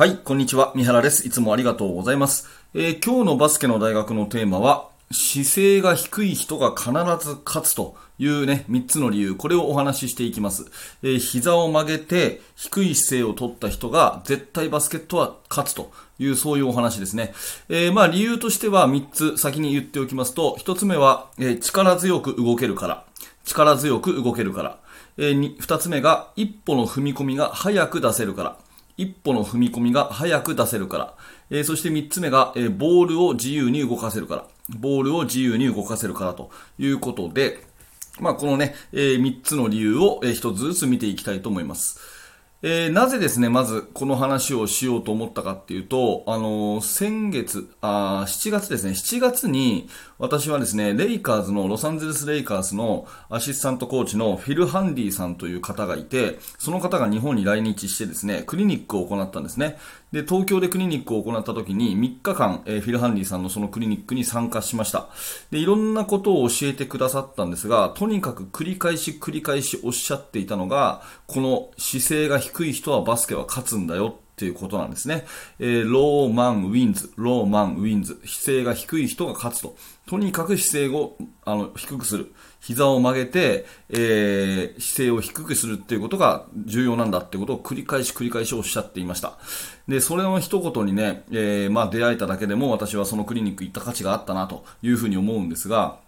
はい、こんにちは。三原です。いつもありがとうございます。えー、今日のバスケの大学のテーマは、姿勢が低い人が必ず勝つというね、3つの理由、これをお話ししていきます。えー、膝を曲げて低い姿勢を取った人が絶対バスケットは勝つという、そういうお話ですね。えー、まあ理由としては3つ先に言っておきますと、1つ目は、え、力強く動けるから。力強く動けるから。えー、2つ目が、一歩の踏み込みが早く出せるから。一歩の踏み込みが早く出せるから。えー、そして3つ目が、えー、ボールを自由に動かせるから。ボールを自由に動かせるからということで、まあ、このね、えー、3つの理由を、えー、1つずつ見ていきたいと思います。えー、なぜですね、まずこの話をしようと思ったかっていうと、あのー、先月あ、7月ですね、7月に私はですね、レイカーズの、ロサンゼルスレイカーズのアシスタントコーチのフィル・ハンディさんという方がいて、その方が日本に来日してですね、クリニックを行ったんですね。で、東京でクリニックを行った時に3日間、えー、フィル・ハンディさんのそのクリニックに参加しました。で、いろんなことを教えてくださったんですが、とにかく繰り返し繰り返しおっしゃっていたのが、この姿勢が低い人はバスケは勝つんだよっていうことなんですね。えー、 low man wins、low man wins、姿勢が低い人が勝つと。とにかく姿勢をあの低くする。膝を曲げて、えー、姿勢を低くするっていうことが重要なんだっていうことを繰り返し繰り返しおっしゃっていました。で、それの一言にね、えー、まあ出会えただけでも私はそのクリニック行った価値があったなというふうに思うんですが、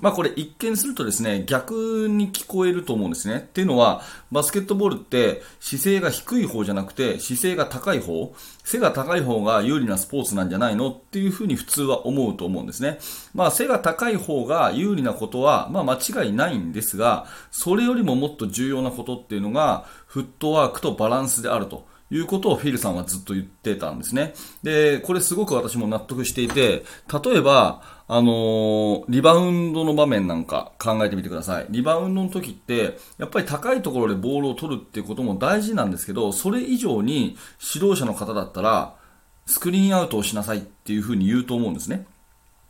まあこれ一見するとですね、逆に聞こえると思うんですね。っていうのは、バスケットボールって姿勢が低い方じゃなくて姿勢が高い方、背が高い方が有利なスポーツなんじゃないの？っていうふうに普通は思うと思うんですね。まあ背が高い方が有利なことは、まあ間違いないんですが、それよりももっと重要なことっていうのが、フットワークとバランスであると。いうことをフィルさんはずっと言ってたんですね。で、これすごく私も納得していて、例えば、あのー、リバウンドの場面なんか考えてみてください。リバウンドの時って、やっぱり高いところでボールを取るっていうことも大事なんですけど、それ以上に指導者の方だったら、スクリーンアウトをしなさいっていうふうに言うと思うんですね。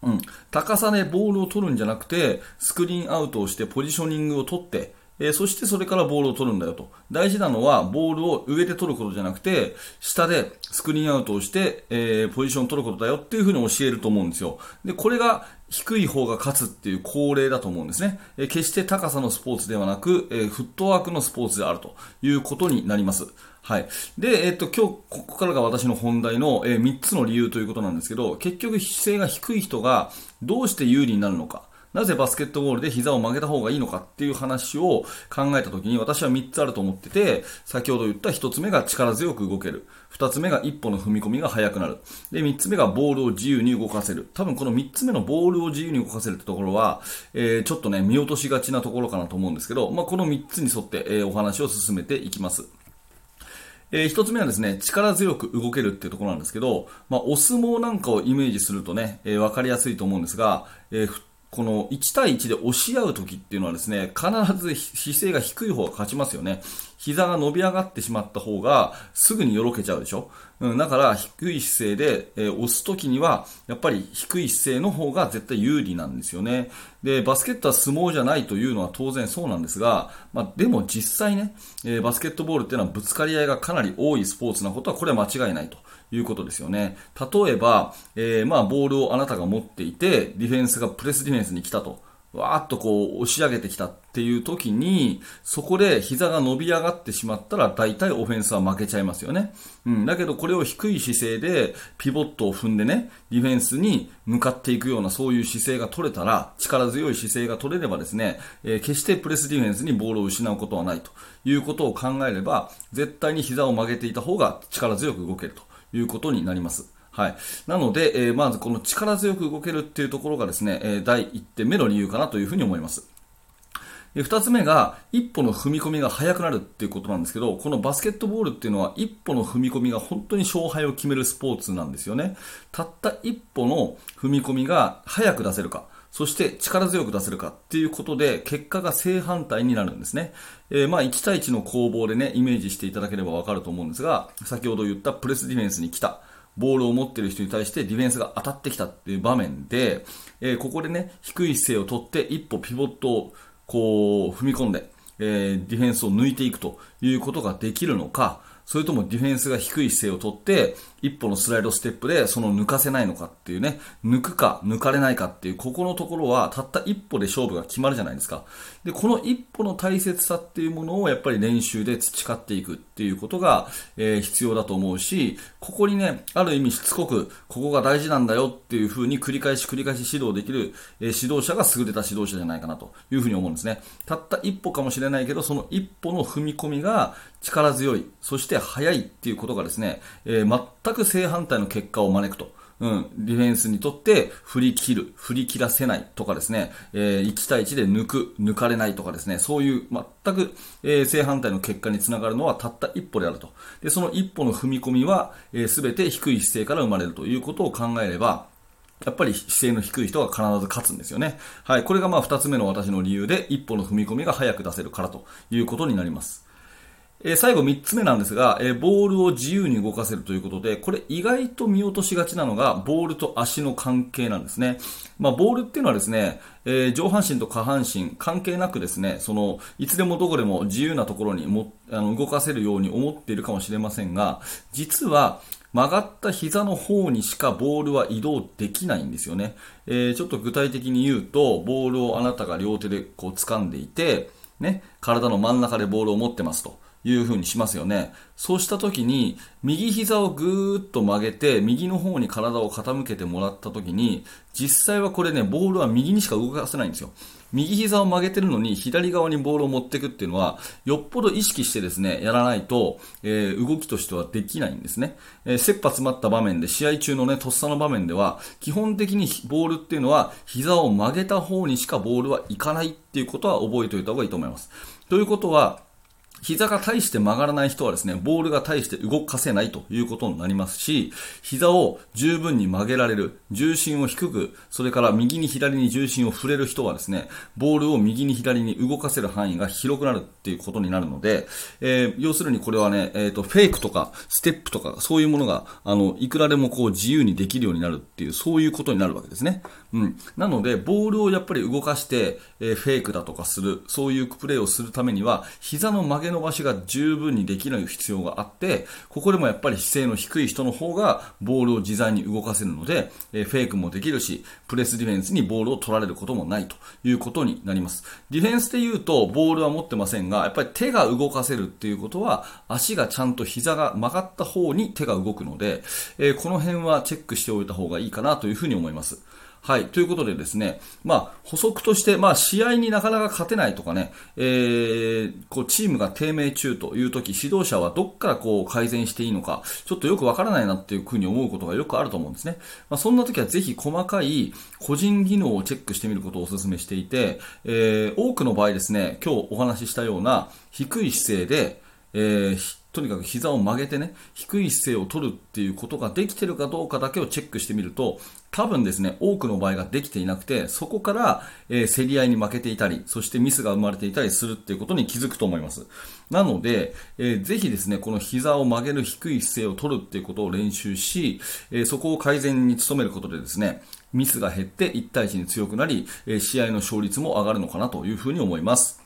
うん。高さでボールを取るんじゃなくて、スクリーンアウトをしてポジショニングを取って、えー、そしてそれからボールを取るんだよと。大事なのは、ボールを上で取ることじゃなくて、下でスクリーンアウトをして、えー、ポジションを取ることだよっていうふうに教えると思うんですよ。で、これが低い方が勝つっていう恒例だと思うんですね。えー、決して高さのスポーツではなく、えフットワークのスポーツであるということになります。はい。で、えっと、今日、ここからが私の本題の、え3つの理由ということなんですけど、結局姿勢が低い人がどうして有利になるのか。なぜバスケットボールで膝を曲げた方がいいのかっていう話を考えた時に私は3つあると思ってて、先ほど言った1つ目が力強く動ける。2つ目が一歩の踏み込みが速くなる。で、3つ目がボールを自由に動かせる。多分この3つ目のボールを自由に動かせるってところは、えー、ちょっとね、見落としがちなところかなと思うんですけど、まあ、この3つに沿って、えー、お話を進めていきます。えー、一つ目はですね、力強く動けるっていうところなんですけど、まあ、お相撲なんかをイメージするとね、えー、かりやすいと思うんですが、えー、この1対1で押し合う時っていうのはですね、必ず姿勢が低い方が勝ちますよね。膝が伸び上がってしまった方がすぐによろけちゃうでしょ。うん、だから低い姿勢で、えー、押す時にはやっぱり低い姿勢の方が絶対有利なんですよね。で、バスケットは相撲じゃないというのは当然そうなんですが、まあ、でも実際ね、えー、バスケットボールっていうのはぶつかり合いがかなり多いスポーツなことはこれは間違いないと。いうことですよね。例えば、えー、まあ、ボールをあなたが持っていて、ディフェンスがプレスディフェンスに来たと。わーっとこう押し上げてきたっていう時に、そこで膝が伸び上がってしまったら大体オフェンスは負けちゃいますよね。うん。だけどこれを低い姿勢でピボットを踏んでね、ディフェンスに向かっていくようなそういう姿勢が取れたら、力強い姿勢が取れればですね、えー、決してプレスディフェンスにボールを失うことはないということを考えれば、絶対に膝を曲げていた方が力強く動けると。いうことになります。はい。なので、えー、まずこの力強く動けるっていうところがですね、えー、第1点目の理由かなというふうに思います。で2つ目が一歩の踏み込みが速くなるっていうことなんですけど、このバスケットボールっていうのは一歩の踏み込みが本当に勝敗を決めるスポーツなんですよね。たった一歩の踏み込みが速く出せるか。そして力強く出せるかっていうことで結果が正反対になるんですね。えー、まあ1対1の攻防でね、イメージしていただければわかると思うんですが、先ほど言ったプレスディフェンスに来た。ボールを持っている人に対してディフェンスが当たってきたっていう場面で、えー、ここでね、低い姿勢をとって一歩ピボットをこう踏み込んで、えー、ディフェンスを抜いていくということができるのか、それともディフェンスが低い姿勢をとって、一歩のスライドステップでその抜かせないのかっていうね、抜くか抜かれないかっていう、ここのところはたった一歩で勝負が決まるじゃないですか。で、この一歩の大切さっていうものをやっぱり練習で培っていくっていうことが、えー、必要だと思うし、ここにね、ある意味しつこく、ここが大事なんだよっていう風に繰り返し繰り返し指導できる、えー、指導者が優れた指導者じゃないかなというふうに思うんですね。たった一歩かもしれないけど、その一歩の踏み込みが力強い、そして速いっていうことがですね、えー、全く正反対の結果を招くと。うん、ディフェンスにとって振り切る、振り切らせないとかですね、えー、1対1で抜く、抜かれないとかですね、そういう全く、えー、正反対の結果につながるのはたった一歩であると。で、その一歩の踏み込みは、えー、全て低い姿勢から生まれるということを考えれば、やっぱり姿勢の低い人が必ず勝つんですよね。はい。これがまあ二つ目の私の理由で、一歩の踏み込みが早く出せるからということになります。え、最後3つ目なんですが、え、ボールを自由に動かせるということで、これ意外と見落としがちなのが、ボールと足の関係なんですね。まあ、ボールっていうのはですね、えー、上半身と下半身関係なくですね、その、いつでもどこでも自由なところにもあの動かせるように思っているかもしれませんが、実は、曲がった膝の方にしかボールは移動できないんですよね。えー、ちょっと具体的に言うと、ボールをあなたが両手でこう掴んでいて、ね、体の真ん中でボールを持ってますと。いう風にしますよね。そうした時に、右膝をぐーっと曲げて、右の方に体を傾けてもらった時に、実際はこれね、ボールは右にしか動かせないんですよ。右膝を曲げてるのに、左側にボールを持っていくっていうのは、よっぽど意識してですね、やらないと、えー、動きとしてはできないんですね。えー、切羽詰まった場面で、試合中のね、とっさの場面では、基本的にボールっていうのは、膝を曲げた方にしかボールはいかないっていうことは覚えておいた方がいいと思います。ということは、膝が大して曲がらない人はですね、ボールが大して動かせないということになりますし、膝を十分に曲げられる、重心を低く、それから右に左に重心を触れる人はですね、ボールを右に左に動かせる範囲が広くなるっていうことになるので、えー、要するにこれはね、えっ、ー、と、フェイクとか、ステップとか、そういうものが、あの、いくらでもこう自由にできるようになるっていう、そういうことになるわけですね。うん。なので、ボールをやっぱり動かして、えー、フェイクだとかする、そういうプレーをするためには、膝の曲げ伸ばしが十分にできる必要があって、ここでもやっぱり姿勢の低い人の方がボールを自在に動かせるので、えフェイクもできるし、プレスディフェンスにボールを取られることもないということになります。ディフェンスで言うと、ボールは持ってませんが、やっぱり手が動かせるっていうことは、足がちゃんと膝が曲がった方に手が動くので、えこの辺はチェックしておいた方がいいかなというふうに思います。はい。ということでですね、まあ、補足として、まあ、試合になかなか勝てないとかね、えー、こう、チームが低迷中という時、指導者はどっからこう、改善していいのか、ちょっとよくわからないなっていうふうに思うことがよくあると思うんですね。まあ、そんな時はぜひ細かい個人技能をチェックしてみることをお勧めしていて、えー、多くの場合ですね、今日お話ししたような低い姿勢で、えー、とにかく膝を曲げてね、低い姿勢を取るっていうことができてるかどうかだけをチェックしてみると、多分ですね、多くの場合ができていなくて、そこから、えー、競り合いに負けていたり、そしてミスが生まれていたりするっていうことに気づくと思います。なので、えー、ぜひですね、この膝を曲げる低い姿勢を取るっていうことを練習し、えー、そこを改善に努めることでですね、ミスが減って1対1に強くなり、えー、試合の勝率も上がるのかなというふうに思います。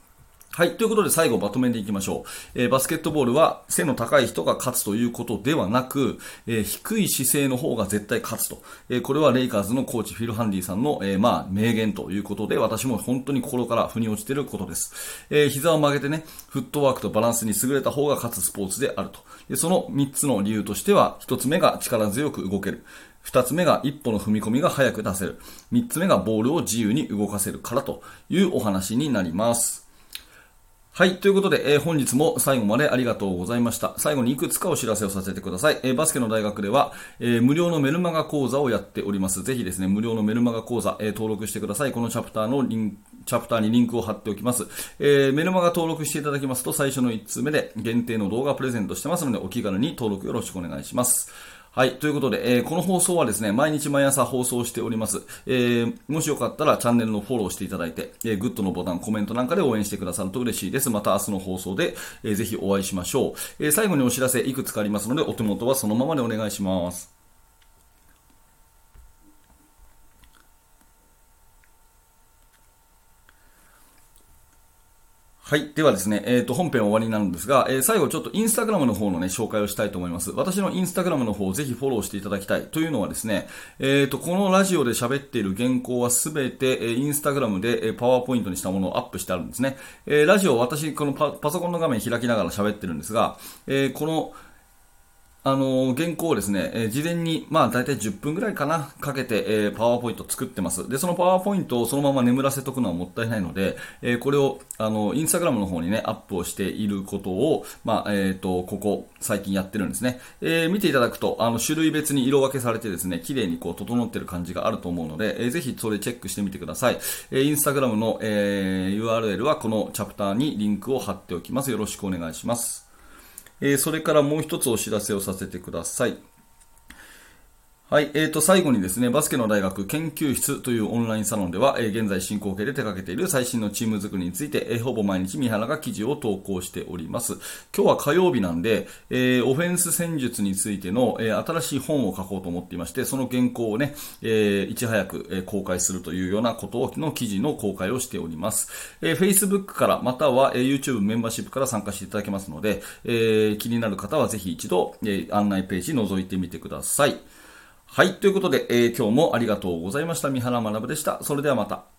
はい。ということで最後まとめていきましょう。えー、バスケットボールは背の高い人が勝つということではなく、えー、低い姿勢の方が絶対勝つと。えー、これはレイカーズのコーチフィル・ハンディさんの、えまあ、名言ということで、私も本当に心から腑に落ちていることです。え膝を曲げてね、フットワークとバランスに優れた方が勝つスポーツであると。でその3つの理由としては、1つ目が力強く動ける。二つ目が一歩の踏み込みが早く出せる。三つ目がボールを自由に動かせるからというお話になります。はい。ということで、えー、本日も最後までありがとうございました。最後にいくつかお知らせをさせてください。えー、バスケの大学では、えー、無料のメルマガ講座をやっております。ぜひですね、無料のメルマガ講座、え登録してください。このチャプターのリンクチャプターにリンクを貼っておきます。えメルマガ登録していただきますと、最初の1通目で限定の動画プレゼントしてますので、お気軽に登録よろしくお願いします。はい。ということで、えー、この放送はですね、毎日毎朝放送しております。えー、もしよかったらチャンネルのフォローしていただいて、えー、グッドのボタン、コメントなんかで応援してくださると嬉しいです。また明日の放送で、えー、ぜひお会いしましょう。えー、最後にお知らせいくつかありますので、お手元はそのままでお願いします。はい。ではですね、えっ、ー、と、本編終わりなんですが、えー、最後ちょっとインスタグラムの方のね、紹介をしたいと思います。私のインスタグラムの方をぜひフォローしていただきたい。というのはですね、えっ、ー、と、このラジオで喋っている原稿はすべて、えインスタグラムで、えパワーポイントにしたものをアップしてあるんですね。えラジオ、私、このパパソコンの画面開きながら喋ってるんですが、えこの、あの原稿をですね、えー、事前に、まあ大体10分ぐらいかな、かけて、えー、パワーポイント作ってます。で、そのパワーポイントをそのまま眠らせとくのはもったいないので、えー、これを、あの、インスタグラムの方にね、アップをしていることを、まあ、えっ、と、ここ、最近やってるんですね。え見ていただくと、あの、種類別に色分けされてですね、綺麗にこう、整ってる感じがあると思うので、えー、ぜひそれチェックしてみてください。えインスタグラムの、え URL はこのチャプターにリンクを貼っておきます。よろしくお願いします。えー、それからもう一つお知らせをさせてください。はい。えーと、最後にですね、バスケの大学研究室というオンラインサロンでは、えー、現在進行形で手掛けている最新のチーム作りについて、えー、ほぼ毎日三原が記事を投稿しております。今日は火曜日なんで、えー、オフェンス戦術についての、え新しい本を書こうと思っていまして、その原稿をね、えいち早く、え公開するというようなことの記事の公開をしております。え Facebook からまたは、え YouTube メンバーシップから参加していただけますので、え気になる方はぜひ一度、え案内ページ覗いてみてください。はい。ということで、えー、今日もありがとうございました。三原学でした。それではまた。